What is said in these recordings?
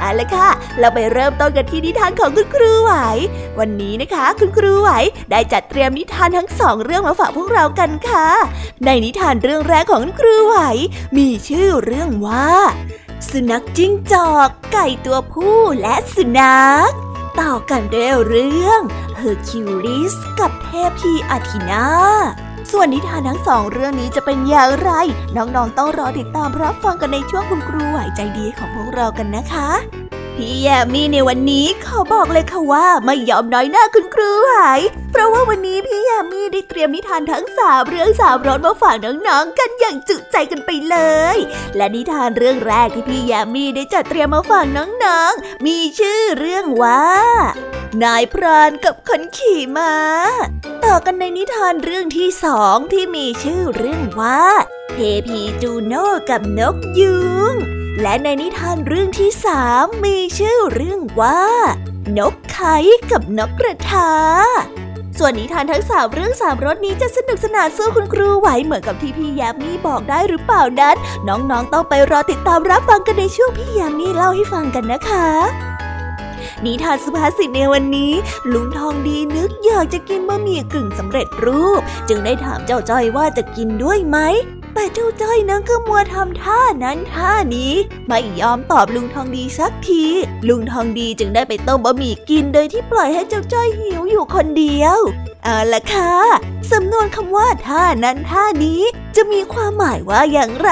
เอาละค่ะ เราไปเริ่มต้นกันที่นิทานของคุณครูไหว วันนี้นะคะ คุณครูไหวได้จัดเตรียมนิทานทั้งสองเรื่องมาฝากพวกเรากันค่ะ ในนิทานเรื่องแรกของคุณครูไหว มีชื่อเรื่องว่า สุนัขจิ้งจอก ไก่ตัวผู้และสุนัขต่อกันด้วยเรื่องเฮอร์คิวลิสกับเทพีอาทินา ส่วนนิทานทั้งสองเรื่องนี้จะเป็นอย่างไร น้องๆต้องรอติดตามรับฟังกันในช่วงคุณครูไหวใจดีของพวกเรากันนะคะ พี่แยมมี่ในวันนี้ขอบอกเลยค่ะว่าไม่ยอมน้อยหน้าคุณครูไหวเพราะว่าวันนี้พี่แยมมี่ได้เตรียมนิทานทั้งสามเรื่องสามรสมาฝากน้องๆกันอย่างจุใจกันไปเลย และนิทานเรื่องแรกที่พี่แยมมี่ได้จัดเตรียมมาฝากน้องๆ มีชื่อเรื่องว่านายพรานกับคนขี่ม้า ต่อกันในนิทานเรื่องที่สองที่มีชื่อเรื่องว่าเทพีจูโน่กับนกยุง และในนิทานเรื่องที่สามมีชื่อเรื่องว่า นกไข่กับนกกระทา ส่วนนิทานทั้งสามเรื่องสามรสนี้จะสนุกสนานสู้คุณครูไหวเหมือนกับที่พี่ยามีบอกได้หรือเปล่านั้น น้องๆต้องไปรอติดตามรับฟังกันในช่วงพี่ยามีเล่าให้ฟังกันนะคะนิทานสุภาษิตในวันนี้ ลุงทองดีนึกอยากจะกินบะหมี่กึ่งสำเร็จรูป จึงได้ถามเจ้าจ้อยว่าจะกินด้วยไหม แต่เจ้าจ้อยนั้นก็มัวทำท่านั้นท่านี้ ไม่ยอมตอบลุงทองดีสักที ลุงทองดีจึงได้ไปต้มบะหมี่กินโดยที่ปล่อยให้เจ้าจ้อยหิวอยู่คนเดียวเอาละค่ะสำนวนคำว่าท่านั้นท่านี้ จะมีความหมายว่าอย่างไร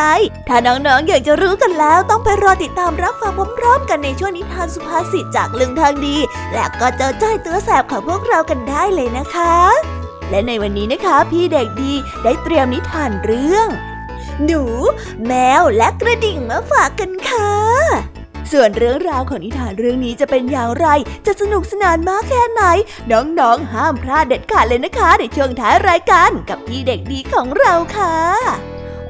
ถ้าน้องๆอยากจะรู้กันแล้วต้องไปรอติดตามรับฟังพร้อมๆกันในช่วงนิทานสุภาษิตจากลุงทองดี และก็เจ้าจ้อยตัวแสบของพวกเรากันได้เลยนะคะ และในวันนี้นะคะพี่เด็กดีได้เตรียมนิทานเรื่อง หนู แมวและกระดิ่งมาฝากกันค่ะ ส่วนเรื่องราวของนิทานเรื่องนี้จะเป็นอย่างไร จะสนุกสนานมากแค่ไหน น้องๆ ห้ามพลาดเด็ดขาดเลยนะคะ ในช่วงท้ายรายการกับพี่เด็กดีของเราค่ะ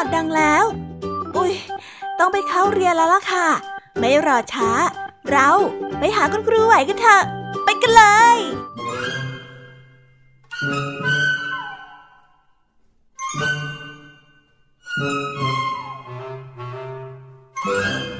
อดดังแล้ว อุ้ยต้องไปเข้าเรียนแล้วล่ะค่ะ ไม่รอช้า เราไปหาคุณครูไหวกันเถอะ ไปกันเลยค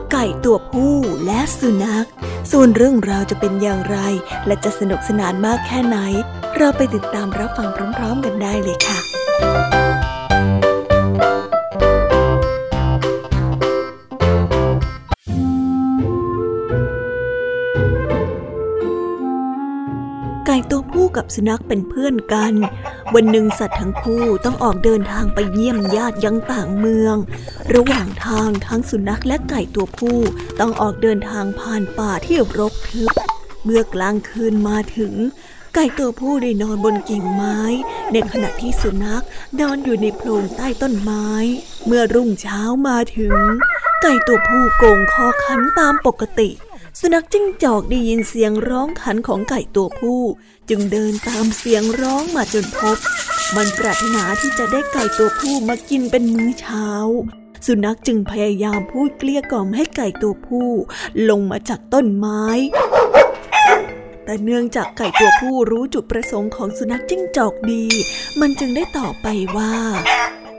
ไก่ตัวผู้และสุนัข ส่วนเรื่องราวจะเป็นอย่างไร และจะสนุกสนานมากแค่ไหน เราไปติดตามรับฟังพร้อม ๆ กันได้เลยค่ะ สุนัขเป็นเพื่อนกัน วันหนึ่งสัตว์ทั้งคู่ต้องออกเดินทางไปเยี่ยมญาติยังต่างเมือง ระหว่างทางทั้งสุนัขและไก่ตัวผู้ต้องออกเดินทางผ่านป่าที่รกทึบ เมื่อกลางคืนมาถึง ไก่ตัวผู้ได้นอนบนกิ่งไม้ ในขณะที่สุนัขนอนอยู่ในโพรงใต้ต้นไม้ เมื่อรุ่งเช้ามาถึง ไก่ตัวผู้โกงคอขันตามปกติ สุนัขจิ้งจอกได้ยินเสียงร้องขันของไก่ตัวผู้ จึงเดินตามเสียงร้องมาจนพบ มันปรารถนาที่จะได้ไก่ตัวผู้มากินเป็นมื้อเช้า สุนัขจึงพยายามพูดเกลี้ยกล่อมให้ไก่ตัวผู้ ลงมาจากต้นไม้ แต่เนื่องจากไก่ตัวผู้รู้จุดประสงค์ของสุนัขจิ้งจอกดี มันจึงได้ตอบไปว่า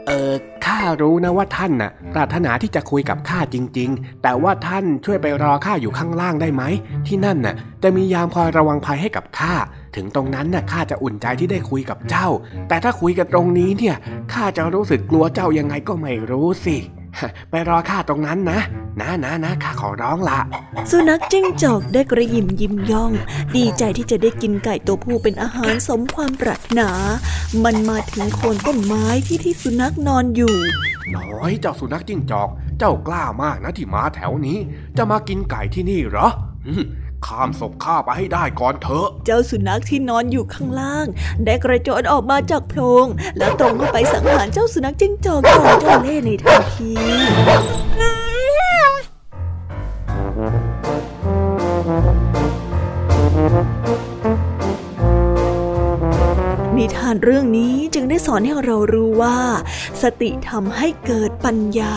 เออข้ารู้นะว่าท่านน่ะ ปรารถนาที่จะคุยกับข้าจริง ๆ แต่ว่าท่านช่วยไปรอข้าอยู่ข้างล่างได้ไหม ที่นั่นน่ะ จะมียามคอยระวังภัยให้กับข้า ถึงตรงนั้นน่ะข้าจะอุ่นใจที่ได้คุยกับเจ้า แต่ถ้าคุยกันตรงนี้เนี่ย ข้าจะรู้สึกกลัวเจ้ายังไงก็ไม่รู้สิ ไปรอข้าตรงนั้นนะ นะนะนะข้าขอร้องละ สุนัขจิ้งจอกได้กระยิมยิ้มย่อง ดีใจที่จะได้กินไก่ตัวผู้เป็นอาหารสมความปรารถนา มันมาถึงโคนต้นไม้ที่ที่สุนัขนอนอยู่ น้อยเจ้าสุนัขจิ้งจอก เจ้ากล้ามากนะที่มาแถวนี้ จะมากินไก่ที่นี่เหรอ ข้ามศพข้าไปให้ได้ก่อนเถอะ เจ้าสุนัขที่นอนอยู่ข้างล่าง ได้กระโจนออกมาจากโพรง แล้วตรงเข้าไปสังหารเจ้าสุนัขจิ้งจอกของเจ้าเล่ในทันทีนิทานเรื่องนี้จึงได้สอนให้เรารู้ว่า สติทำให้เกิดปัญญา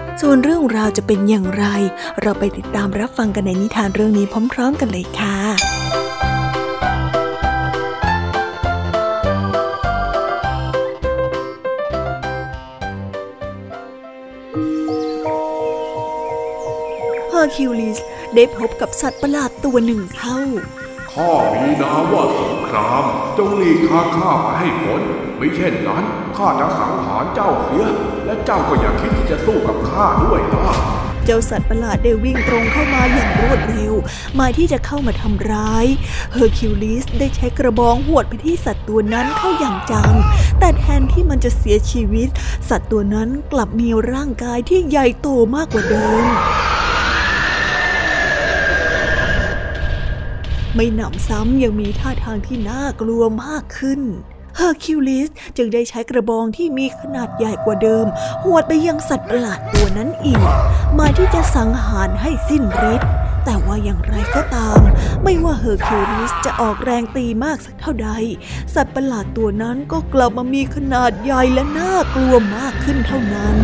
ส่วนเรื่องราวจะเป็นอย่างไร เราไปติดตามรับฟังกันในนิทานเรื่องนี้พร้อม ๆ กันเลยค่ะเฮอร์คิวลิสได้พบกับสัตว์ประหลาดตัวหนึ่งเข้า ข้ามีนามว่าสงคราม จงหลีกทางข้าไปให้พ้นไม่เช่นนั้นข้าจะสังหารเจ้าเสียและเจ้าก็อย่าคิดที่จะสู้กับข้าด้วยนะเจ้าสัตว์ประหลาดได้วิ่งตรงเข้ามาอย่างรวดเร็วหมายที่จะเข้ามาทำร้าย เฮอร์คิวลิสได้ใช้กระบองหวดไปที่สัตว์ตัวนั้นเข้าอย่างจัง แต่แทนที่มันจะเสียชีวิต สัตว์ตัวนั้นกลับมีร่างกายที่ใหญ่โตมากกว่าเดิม ไม่หนำซ้ำยังมีท่าทางที่น่ากลัวมากขึ้นเฮอร์คิวลิสจึงได้ใช้กระบองที่มีขนาดใหญ่กว่าเดิม หวดไปยังสัตว์ประหลาดตัวนั้นอีก หมายที่จะสังหารให้สิ้นฤทธิ์แต่ว่าอย่างไรก็ตาม ไม่ว่าเฮอร์คิวลิสจะออกแรงตีมากสักเท่าใด สัตว์ประหลาดตัวนั้นก็กลับมามีขนาดใหญ่และน่ากลัวมากขึ้นเท่านั้น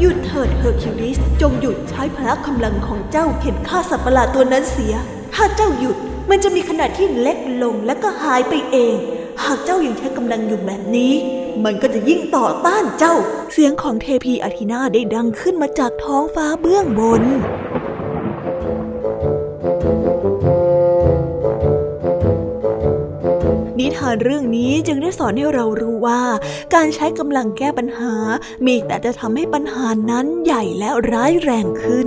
หยุดเถิดเฮอร์คิวลิส จงหยุดใช้พละกำลังของเจ้าเข่นฆ่าสัตว์ประหลาดตัวนั้นเสีย ถ้าเจ้าหยุดมันจะมีขนาดที่เล็กลงและก็หายไปเอง หากเจ้ายังใช้กำลังอยู่แบบนี้ มันก็จะยิ่งต่อต้านเจ้า เสียงของเทพีอาทีนาได้ดังขึ้นมาจากท้องฟ้าเบื้องบน ทานเรื่องนี้จึงได้สอนให้เรารู้ว่า การใช้กำลังแก้ปัญหา มีแต่จะทำให้ปัญหานั้นใหญ่และร้ายแรงขึ้น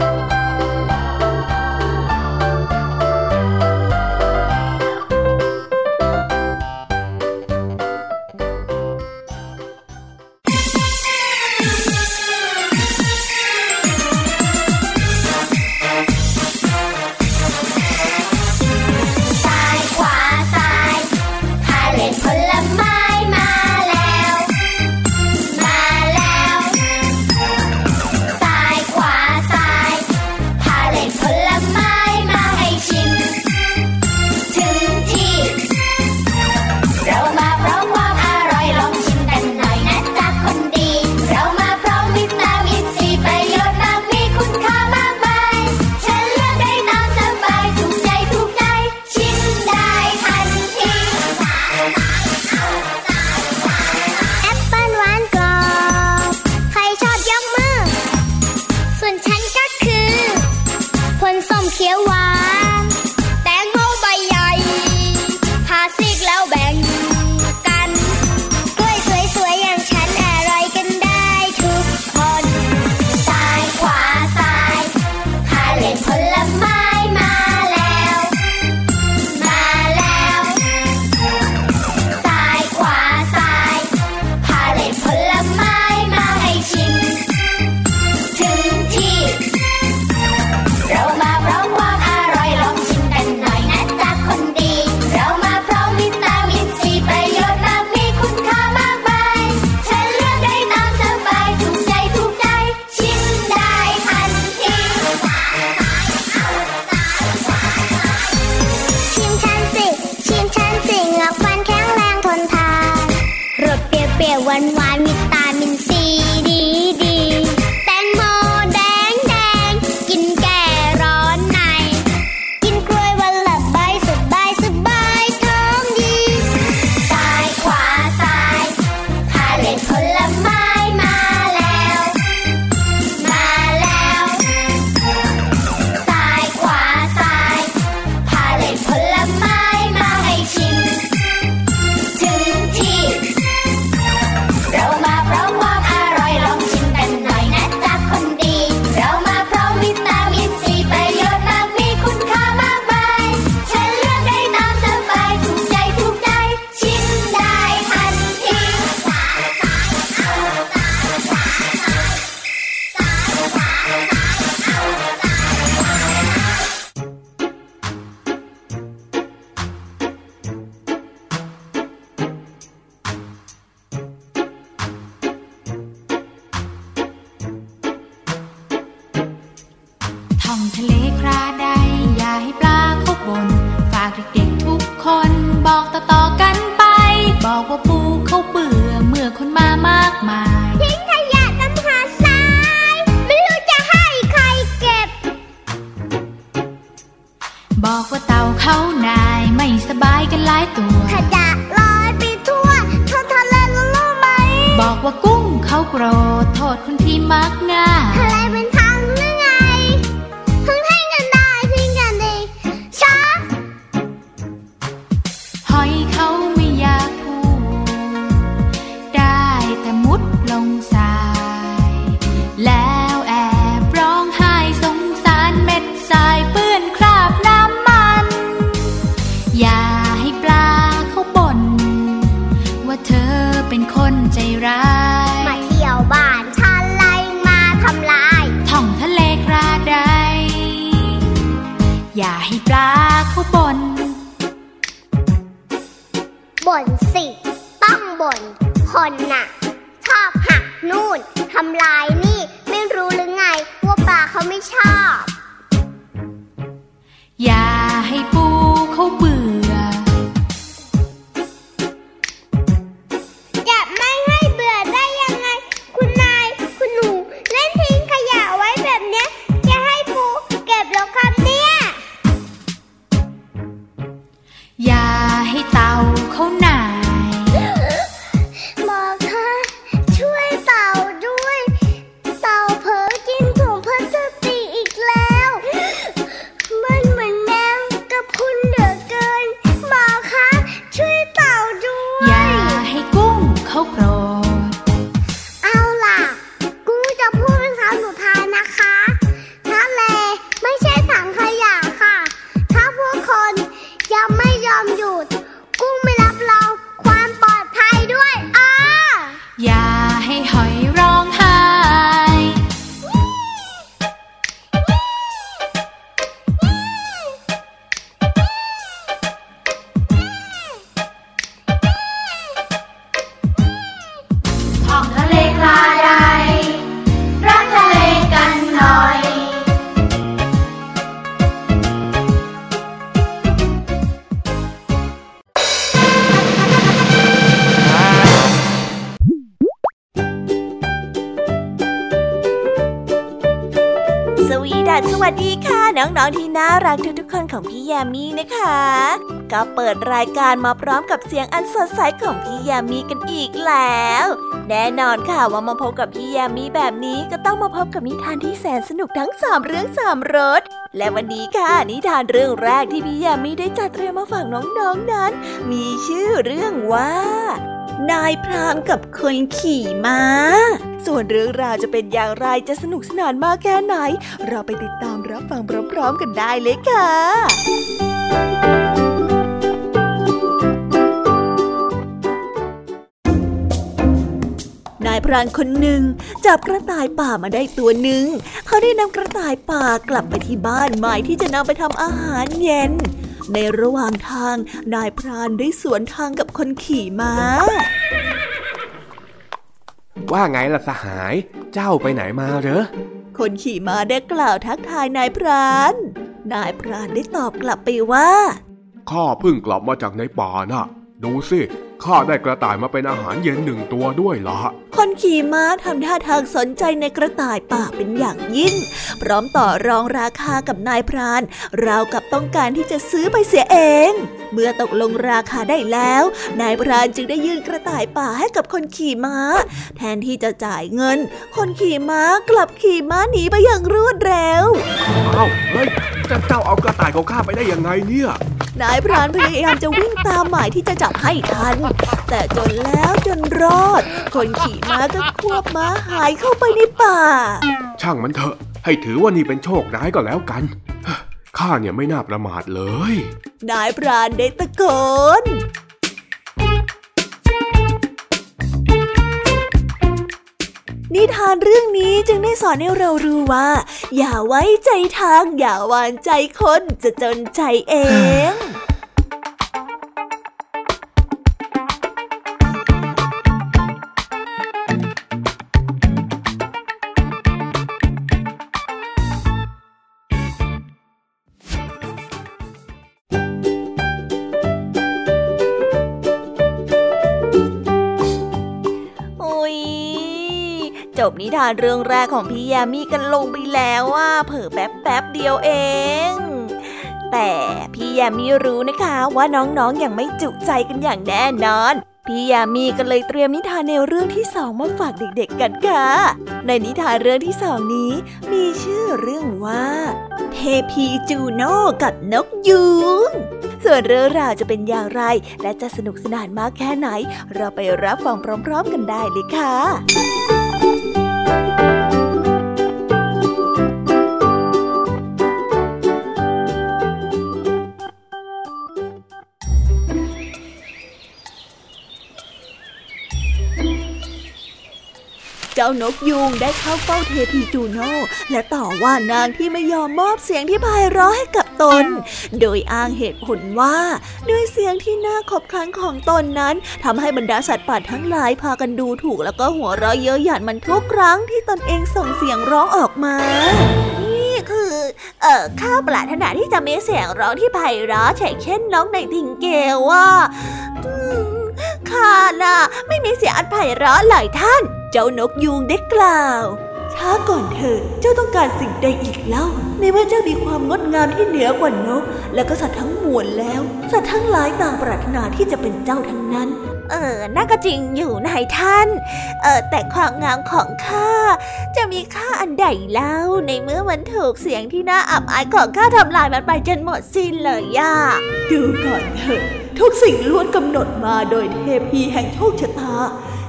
มีนะคะ ก็เปิดรายการมาพร้อมกับเสียงอันสดใสของพี่ยามีกันอีกแล้ว แน่นอนค่ะว่ามาพบกับพี่ยามีแบบนี้ก็ต้องมาพบกับนิทานที่แสนสนุกทั้งสามเรื่องสามรสและวันนี้ค่ะนิทานเรื่องแรกที่พี่ยามีได้จัดเตรียมมาฝากน้องๆนนั้น มีชื่อเรื่องว่า นายพรานกับคนขี่ม้า ส่วนเรื่องราวจะเป็นอย่างไรจะสนุกสนานมากแค่ไหน เราไปติดตามรับฟังพร้อมๆกันได้เลยค่ะนายพรานคนหนึ่งจับกระต่ายป่ามาได้ตัวหนึ่ง เขาได้นำกระต่ายป่ากลับไปที่บ้านหมายที่จะนำไปทำอาหารเย็น ในระหว่างทาง นายพรานได้สวนทางกับคนขี่ม้า ว่าไงล่ะสหาย เจ้าไปไหนมาเหรอ คนขี่ม้าได้กล่าวทักทายนายพราน นายพรานได้ตอบกลับไปว่า ข้าเพิ่งกลับมาจากในป่านะ่ะ ดูสิ ข้าได้กระต่ายมาเป็นอาหารเย็นหนึ่งตัวด้วยละคนขี่ม้าทำท่าทางสนใจในกระต่ายป่าเป็นอย่างยิ่ง พร้อมต่อรองราคากับนายพราน ราวกับต้องการที่จะซื้อไปเสียเอง เมื่อตกลงราคาได้แล้ว นายพรานจึงได้ยื่นกระต่ายป่าให้กับคนขี่ม้า แทนที่จะจ่ายเงิน คนขี่ม้ากลับขี่ม้าหนีไปอย่างรวดเร็วอ้าวเฮ้ย เจ้าเอากระต่ายของข้าไปได้ยังไงเนี่ย นายพรานพยายามจะวิ่งตามหมายที่จะจับให้ทัน แต่จนแล้วจนรอด คนขี่ม้าก็ควบม้าหายเข้าไปในป่า ช่างมันเถอะ ให้ถือว่านี่เป็นโชคร้ายก็แล้วกันข้าเนี่ยไม่น่าประมาทเลย นายพรานได้ตะโกน นิทานเรื่องนี้จึงได้สอนให้เรารู้ว่า อย่าไว้ใจทางอย่าวางใจคนจะจนใจเอง นิทานเรื่องแรกของพี่ยามีกันลงไปแล้วว่าเผอแป๊บแป๊บเดียวเอง แต่พี่ยามีรู้นะคะว่าน้องๆออย่างไม่จุใจกันอย่างแน่นอน พี่ยามีก็เลยเตรียมนิทานแนวเรื่องที่สองมาฝากเด็กๆกันค่ะ ในนิทานเรื่องที่สองนี้ มีชื่อเรื่องว่า เทพีจูโน่กับนกยูงส่วนเรื่องราวจะเป็นอย่างไร และจะสนุกสนานมากแค่ไหน เราไปรับฟังพร้อม ๆ กันได้เลยค่ะ จ้านกยูงได้เข้าเฝ้าเทพีจูโน่และต่อว่านางที่ไม่ยอมมอบเสียงที่ไพเราะให้กับตน โดยอ้างเหตุผลว่า ด้วยเสียงที่น่าขบขันของตนนั้นทำให้บรรดาสัตว์ป่าทั้งหลายพากันดูถูกแล้วก็หัวเราะเย้ยหยันมันทุกครั้งที่ตนเองส่งเสียงร้องออกมานี่คือ เอ่อ ข้าปรารถนาที่จะมีเสียงร้องที่ไพเราะเช่นน้องในทิงเกลว่าข้าน่ะ ไม่มีเสียงอันไพเราะเลยท่าน เจ้านกยูงได้กล่าว ช้าก่อนเถิดเจ้าต้องการสิ่งใดอีกเล่าในเมื่อเจ้ามีความงดงามที่เหนือกว่านก และก็สัตว์ทั้งมวลแล้ว สัตว์ทั้งหลายต่างปรารถนาที่จะเป็นเจ้าทั้งนั้น เออน่าก็จริงอยู่นายท่าน เออแต่ความงามของข้าจะมีค่าอันใดเล่าในเมื่อมันถูกเสียงที่น่าอับอายของข้าทำลายมันไปจนหมดสิ้นเลยย่าดูก่อนเถอะทุกสิ่งล้วนกำหนดมาโดยเทพีแห่งโชคชะตา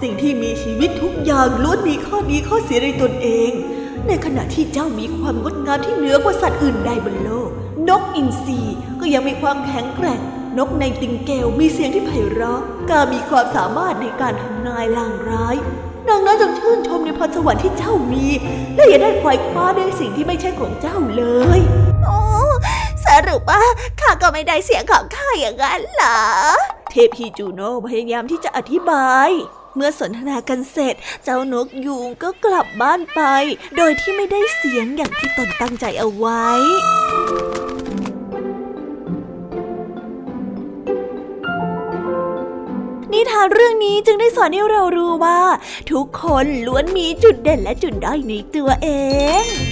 สิ่งที่มีชีวิตทุกอย่างล้วนมีข้อดีข้อเสียในตนเอง ในขณะที่เจ้ามีความงดงามที่เหนือกว่าสัตว์อื่นใดบนโลก นกอินทรีก็ยังมีความแข็งแกร่ง นกในติงเกลมีเสียงที่ไพเราะกามีความสามารถในการทำนายลางร้ายดังนั้นจงชื่นชมในพรสวรรค์ที่เจ้ามี และอย่าได้ไขว่คว้าในสิ่งที่ไม่ใช่ของเจ้าเลย โอ้สรุปว่าข้าก็ไม่ได้เสียงของข้าอย่างนั้นเหรอ เทพีจูโน่พยายามที่จะอธิบาย เมื่อสนทนากันเสร็จ เจ้านกยูงก็กลับบ้านไป โดยที่ไม่ได้เสียงอย่างที่ตนตั้งใจเอาไว้นิทานเรื่องนี้จึงได้สอนให้เรารู้ว่า ทุกคนล้วนมีจุดเด่นและจุดด้อยในตัวเอง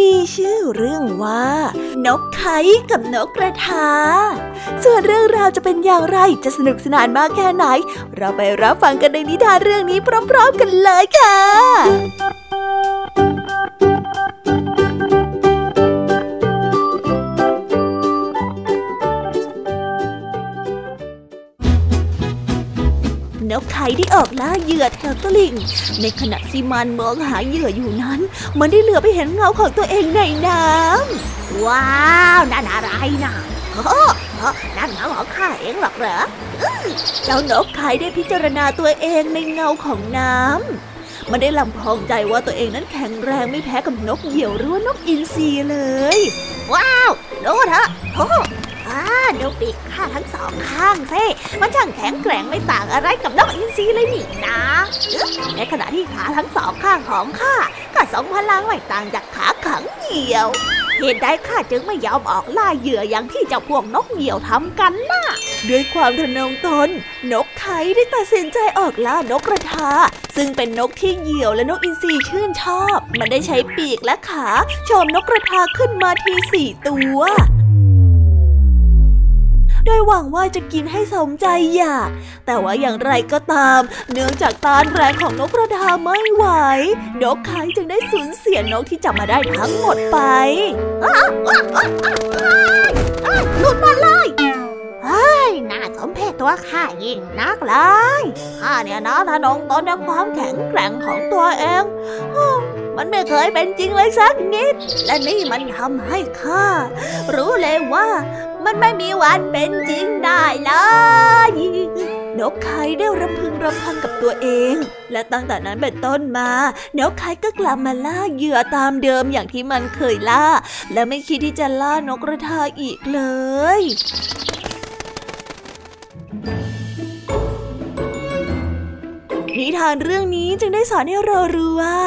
มีชื่อเรื่องว่า นกไข่กับนกกระทา ส่วนเรื่องราวจะเป็นอย่างไรจะสนุกสนานมากแค่ไหน เราไปรับฟังกันในนิทานเรื่องนี้พร้อม ๆ กันเลยค่ะ นกไข่ที่ออกล่าเหยื่อแถวตลิ่ง ในขณะที่มันมองหาเหยื่ออยู่นั้น มันได้เหลือไปเห็นเงาของตัวเองในน้ำว้าวนั่นอะไรนะโอ้นั่นเงาของข้าเองหรอกเหรอเจ้านกไข่ได้พิจารณาตัวเองในเงาของน้ำมันได้ลำพองใจว่าตัวเองนั้นแข็งแรงไม่แพ้กับนกเหยี่ยวหรือว่านกอินทรีเลย ว้าวดูเถอะโอ่าดูปีกข้าทั้งสองข้างซิมันช่างแข็งแกร่งไม่ต่างอะไรกับนกอินทรีเลยนี่นะ ในขณะที่ขาทั้งสองข้างของข้าก็สองพลังไม่ต่างจากขาขังเหยี่ยวเหตุใดข้าจึงไม่ยอมออกล่าเหยื่ออย่างที่เจ้าพวกนกเหยี่ยวทำกันน่ะ ด้วยความทะนงตน นกไข่ได้ตัดสินใจออกล่านกกระทา ซึ่งเป็นนกที่เหยี่ยวและนกอินทรีชื่นชอบ มันได้ใช้ปีกและขาชมนกกระทาขึ้นมาทีสี่ตัว โดยหวังว่าจะกินให้สมใจอยาก แต่ว่าอย่างไรก็ตาม เนื่องจากตานแรงของนกกระทาไม่ไหว นกไข่จึงได้สูญเสียนกที่จับมาได้ทั้งหมดไปหลุดมาเลยเฮ้ยน่าสมเพชตัวข้ายิ่งนักเลย ข้าเนี่ยนะทนงตนในความแข็งแกร่งของตัวเอง ไม่เคยเป็นจริงเลยสักนิด และนี่มันทำให้ข้ารู้เลยว่ามันไม่มีวันเป็นจริงได้เลยนกไข่ได้รำพึงรำพันกับตัวเอง และตั้งแต่นั้นเป็นต้นมานกไข่ก็กลับมาล่าเหยื่อตามเดิมอย่างที่มันเคยล่า และไม่คิดที่จะล่านกกระทาอีกเลย นิทานเรื่องนี้จึงได้สอนให้เรารู้ว่า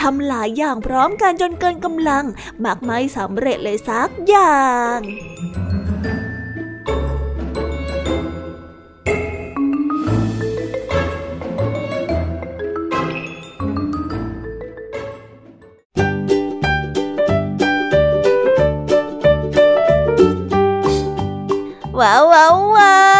ทำหลายอย่างพร้อมกันจนเกินกำลังมักไม่สำเร็จเลยสักอย่างว้าวว้าว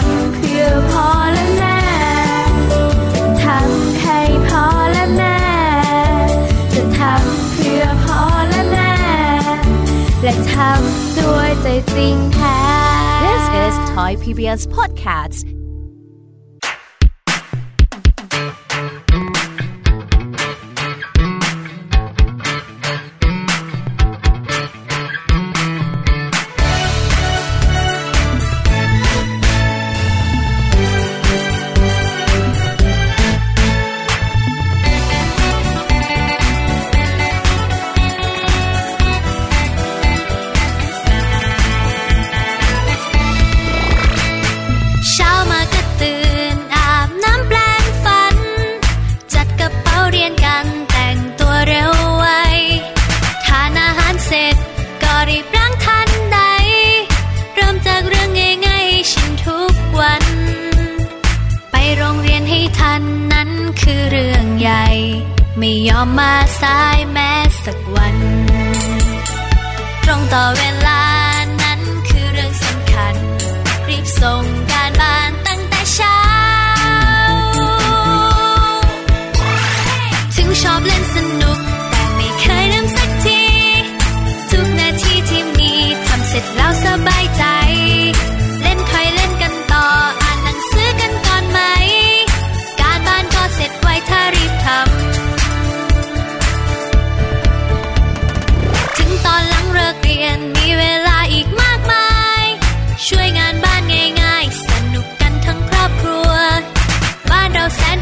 ำเพื่อพ่อและแม่ทำให้พ่อและแม่ จะทำเพื่อพ่อและแม่ และทำด้วยใจจริงแท้ This is Thai PBS Podcasts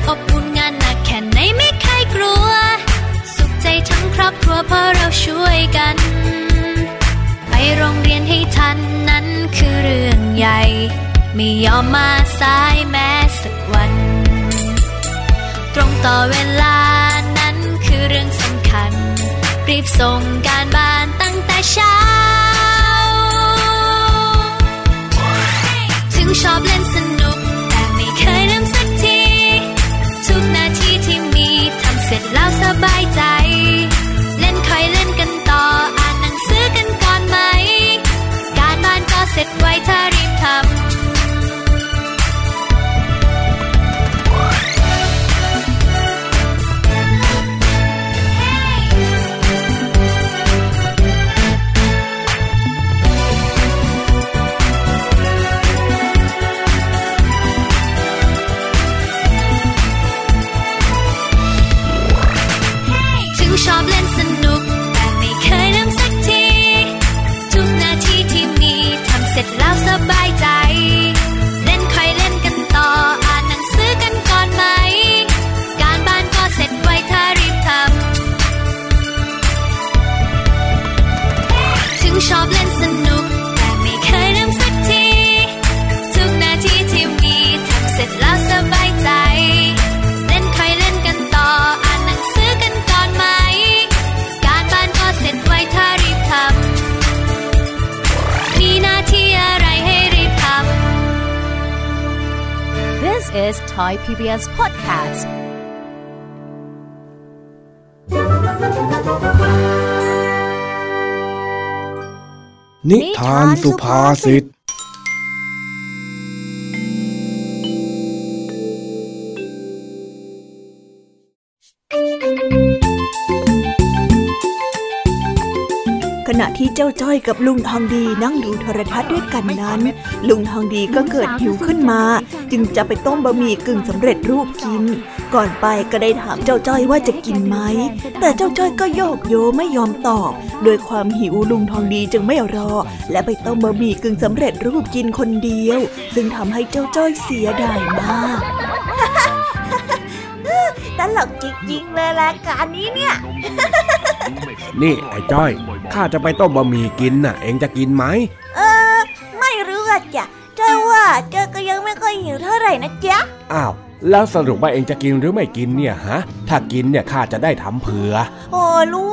อบอุ่นงานหนักแค่ไหนไม่เคยกลัว สุขใจทั้งครอบครัวเพราะเราช่วยกัน ไปโรงเรียนให้ทันนั้นคือเรื่องใหญ่ ไม่ยอมมาสายแม้สักวัน ตรงต่อเวลานั้นคือเรื่องสำคัญ รีบส่งการบ้านตั้งแต่เช้าถึงชอบเล่นสนุก white tie. is Thai PBS Podcast นิทานสุภาษิต จ้าจ้อยกับลุงทองดีนั่งดูโทรทัศน์ด้วยกันนั้น ลุงทองดีก็เกิดหิวขึ้นมา จึงจะไปต้มบะหมี่กึ่งสำเร็จรูปกิน ก่อนไปก็ได้ถามเจ้าจ้อยว่าจะกินไหม แต่เจ้าจ้อยก็โยกโยไม่ยอมตอบโดยความหิวลุงทองดีจึงไม่รอ และไปต้มบะหมี่กึ่งสำเร็จรูปกินคนเดียว ซึ่งทำให้เจ้าจ้อยเสียดายมาก ตลกจริงๆเลยรายการนี้เนี่ย นี่ไอ้จ้อย ข้าจะไปต้มบะหมี่กินน่ะ เองจะกินไหม เออ ไม่รู้อะจ้ะเจ้าว่าเจ้าก็ยังไม่ค่อยหิวเท่าไหร่นะจ๊ะ อ้าว แล้วสรุปว่าเองจะกินหรือไม่กินเนี่ยฮะ ถ้ากินเนี่ยข้าจะได้ทำเผื่อ โอ้ลุ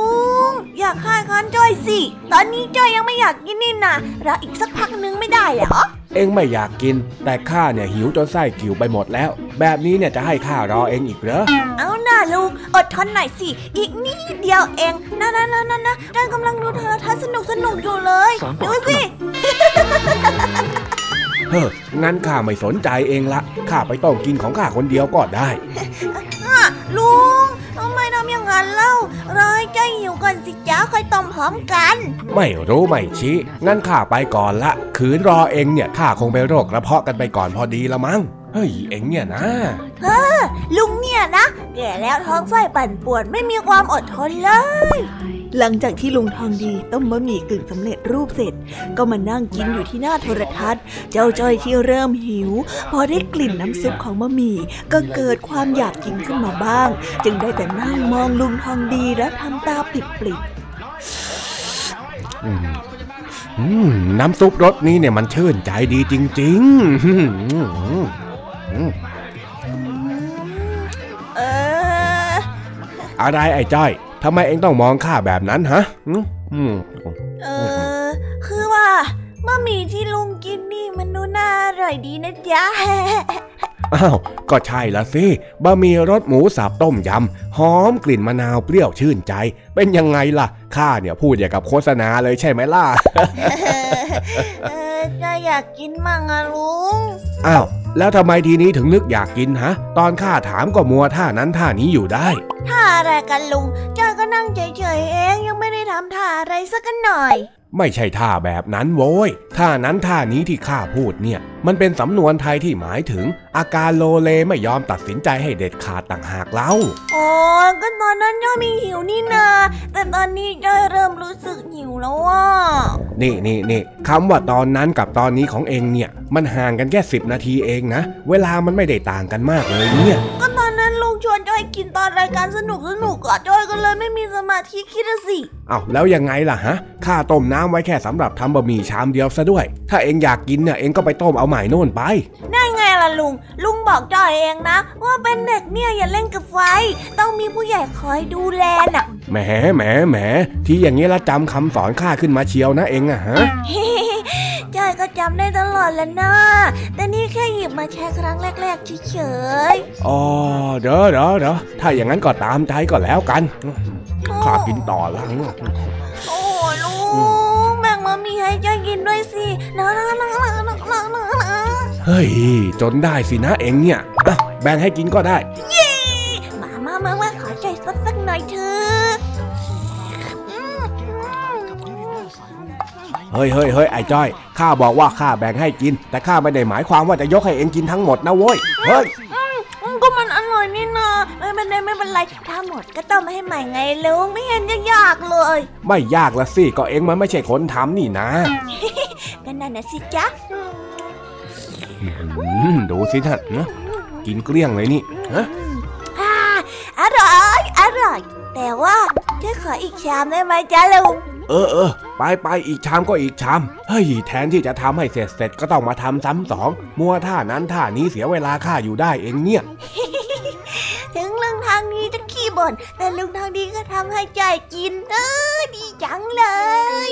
ง อยากให้คันจ้อยสิ ตอนนี้จ้อยยังไม่อยากกินนี่นะรออีกสักพักนึงไม่ได้เหรอ เองไม่อยากกิน แต่ข้าเนี่ยหิวจนไส้กิ่วไปหมดแล้ว แบบนี้เนี่ยจะให้ข้ารอเองอีกเหรอ เอาหน่าลุง อดทนหน่อยสิ อีกนิดเดียวเองนะนะนะนะนะจ้อยกำลังดูโทรทัศน์สนุกสนุกอยู่เลย ดูสิ เฮ้องั้นข้าไม่สนใจเองละข้าไปต้มกินของข้าคนเดียวก็ได้อะลุงทำไมทำอย่างนั้นเล่า รอให้จ้อยหิวก่อนสิจ้าค่อยต้มพร้อมกัน ไม่รู้ไม่ชี้งั้นข้าไปก่อนละขืนรอเองเนี่ยข้าคงไปโรคกระเพาะกันไปก่อนพอดีละมั้งเฮ้ยเองเนี่ยนะลุงเนี่ยนะแก่แล้วท้องไส้ปั่นป่วนไม่มีความอดทนเลย หลังจากที่ลุงทองดีต้มบะหมี่กึ่งสำเร็จรูปเสร็จ ก็มานั่งกินอยู่ที่หน้าโทรทัศน์ เจ้าจ้อยที่เริ่มหิว พอได้กลิ่นน้ำซุปของบะหมี่ก็เกิดความอยากกินขึ้นมาบ้าง จึงได้แต่นั่งมองลุงทองดีและทำตาปริบอืมอืมน้ำซุปรสนี้เนี่ยมันชื่นใจดีจริง ๆอืมอืมอืมเอออะไรไอ้จ้อย ทำไมเองต้องมองข้าแบบนั้นฮะอืมอืมเออ คือว่าบะหมี่ที่ลุงกินนี่มันดูน่าอร่อยดีนะจ๊ะอ้าว ก็ใช่ละสิ บะหมี่รสหมูสับต้มยำ หอมกลิ่นมะนาวเปรี้ยวชื่นใจ เป็นยังไงล่ะ ข้าเนี่ยพูดอย่างกับโฆษณาเลยใช่ไหมล่ะเออ จะอยากกินมั่งอะลุง อ้าว แล้วทำไมทีนี้ถึงนึกอยากกินฮะ ตอนข้าถามก็มัวท่านั้นท่านี้อยู่ได้ ท่าอะไรกันลุงจ้อยก็นั่งเฉยๆเองยังไม่ได้ทำท่าอะไรสักหน่อย ไม่ใช่ท่าแบบนั้นโว้ย ท่านั้นท่านี้ที่ข้าพูดเนี่ย มันเป็นสำนวนไทยที่หมายถึง อาการโลเลไม่ยอมตัดสินใจให้เด็ดขาดต่างหากเล่าโอ้ก็ตอนนั้นจ้อยมีหิวนี่นา แต่ตอนนี้จ้อยเริ่มรู้สึกหิวแล้วอะ นี่นี่นี่คำว่าตอนนั้นกับตอนนี้ของเองเนี่ย มันห่างกันแค่สิบนาทีเองนะ เวลามันไม่ได้ต่างกันมากเลยเนี่ยก็ตอนนั้นลุง ชวนจ้อยกินตอนรายการสนุกสนุกๆอะจ้อยก็เลยไม่มีสมาธิคิดอะสิเอา้าแล้วยังไงล่ะฮะข้าต้มน้ำไว้แค่สำหรับทำบะหมี่ชามเดียวซะด้วย ถ้าเองอยากกินเนี่ยเองก็ไปต้มเอาใหม่โน่นไป ได้ไงล่ะลุง ลุงบอกจ้อยเองนะ ว่าเป็นเด็กเนี่ยอย่าเล่นกับไฟ ต้องมีผู้ใหญ่คอยดูแลน่ะแหมแหมแหมที่อย่างนี้ละจำคำสอนข้าขึ้นมาเชียวนะเองอะฮะ จ้อยก็จำได้ตลอดแล้วนะแต่นี่แค่หยิบมาแช้ครั้งแรกๆเฉยๆอ๋อเด้อเด้อเด้อถ้าอย่างนั้นก็ตามใจก็แล้วกันข้ากินต่อละโอ้โหลุงแบ่งมามีให้จ้อยกินด้วยสินะนะนะนะนะนะนเฮ้ยจนได้สินะเองเนี่ยแบ่งให้กินก็ได้ ฮ้ยเฮ้ยเฮ้ยไอ้จ้อยข้าบอกว่าข้าแบ่งให้กิน แต่ข้าไม่ได้หมายความว่าจะยกให้เองกินทั้งหมดนะโว้ยเฮ้ยอืมก็มันอร่อยนี่นาไม่เป็นไรไม่เป็นไรถ้าหมดก็ต้มให้ใหม่ไงลุงไม่เห็นจะยากเลย ไม่ยากละสิก็เองมันไม่ใช่คนทำนี่นะก็นั่นนะสิจ๊ะอืมอืมดูสิท่านนะกินเกลี้ยงเลยนี่ฮะอ่าอร่อย อร่อย แต่ว่าจะขออีกชามได้ไหมจ๊ะลุง เออเออไปไปอีกชามก็อีกชามเฮ้ยแทนที่จะทำให้เสร็จเสร็จก็ต้องมาทำซ้ำสองมัวท่านั้นท่านี้เสียเวลาข้าอยู่ได้เองเนี่ย ถึงลุงทางนี้จะขี้บ่นแต่ลุงทางนี้ก็ทำให้ใจกินเออดีจังเลย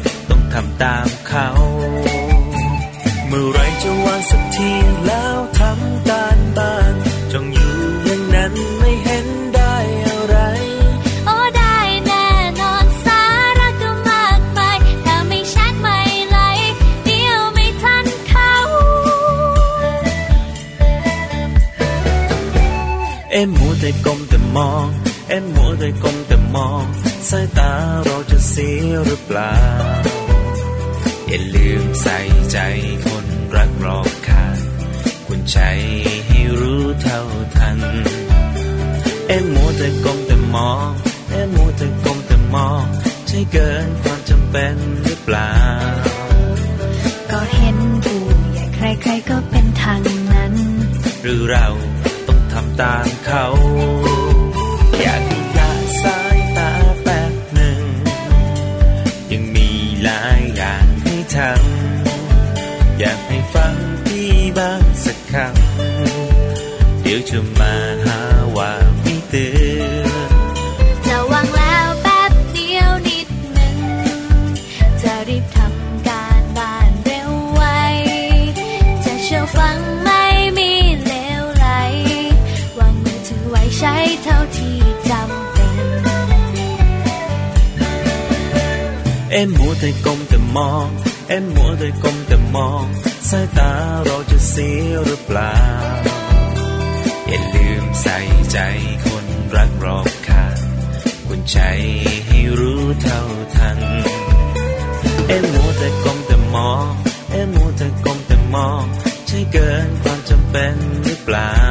ง ทำตามเขา เมื่อไรจะวางสักทีแล้วทำการบ้านจงอยู่อย่างนั้นไม่เห็นได้อะไร โอ้ได้แน่นอนสาระก็มากมายถ้าไม่ชัดไม่ไหลเดียวไม่ทันเขา เอ็มมัวแต่กลมแต่มอง เอ็มมัวแต่กลมแต่มองสายตาเราจะเสียหรือเปล่า อย่าลืมใส่ใจคนรักรอบค่าคุณใจให้รู้เท่าทัน เอ็มมัวแต่กลมแต่มองเอ็มมัวแต่กลมแต่มอง ใช่เกินความจำเป็นหรือเปล่าใครๆก็เป็นทางนั้น หรือเราต้องทำตามเขา ทำอยากให้ฟังพี่บ้างสักคำเดี๋ยวจะมาหาว่าไม่เตือนจะวางแล้วแป๊บเดียวนิดหนึ่งจะรีบทำการบ้านเร็วไว จะเชื่อฟังไม่มีเลวไหลวางมือถือไว้ใช้เท่าที่จำเป็นเอ็มมัวแต่ก้มแต่มอง เอ็มมัวแต่ก้มแต่มองสายตาเราจะเสียหรือเปล่า อย่าลืมใส่ใจคนรักรอบข้างคุณใจให้รู้เท่าทัน เอ็มมัวแต่ก้มแต่มอง เอ็มมัวแต่ก้มแต่มอง ใช่เกินความจำเป็นหรือเปล่า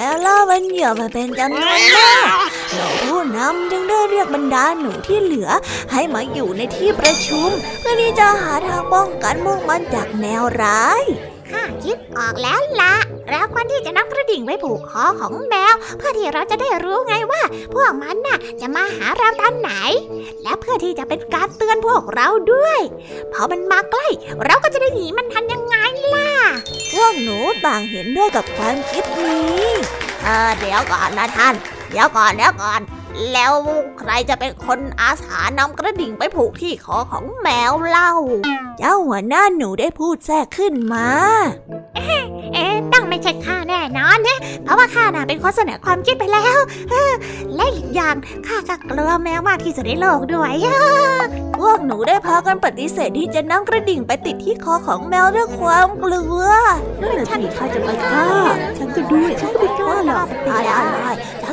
มวล่าเป็นเหยื่อมาเป็นจำนวนมากหล่าผู้นำจึงได้เรียกบรรดาหนูที่เหลือ ให้มาอยู่ในที่ประชุม เพื่อที่จะหาทางป้องกันพวกมันจากแมวร้าย คิดออกแล้วละเราควรที่จะนำกระดิ่งไว้ผูกคอของแมว เพื่อที่เราจะได้รู้ไงว่า พวกมันน่ะจะมาหาเราตอนไหน และเพื่อที่จะเป็นการเตือนพวกเราด้วย พอมันมาใกล้ เราก็จะได้หนีมันทันยังไงล่ะ พวกหนูต่างเห็นด้วยกับความคิดนี้ เออเดี๋ยวก่อนนะท่าน เดี๋ยวก่อนเดี๋ยวก่อน แล้วใครจะเป็นคนอาสานำกระดิ่งไปผูกที่คอของแมวเล่า เจ้าหัวหน้าหนูได้พูดแทรกขึ้นมา เอ๊ะต้องไม่ใช่ข้าแน่นอนนะเพราะว่าข้าน่ะเป็นคนเสนอความคิดไปแล้วเออและอีกอย่างข้าก็กลัวแมวมากที่สุดในโลกด้วยพวกหนูได้พากันปฏิเสธที่จะนำกระดิ่งไปติดที่คอของแมวด้วยความกลัวนั่นแหละสิใครจะไปกล้าฉันก็ด้วยฉันไม่กล้าหรอกได้ได้ได้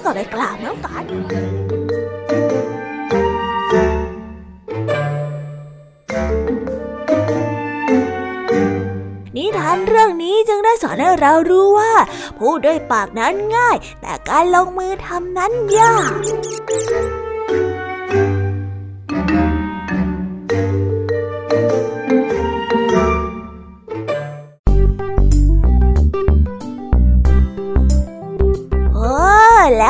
ก็เลยกล่าเมือกันนิทานเรื่องนี้จึงได้สอนให้เรารู้ว่า พูดด้วยปากนั้นง่าย แต่การลงมือทำนั้นยาก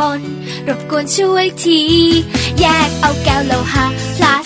ปนรบกวนช่วยที แยกเอาแก้วโลหะพลาส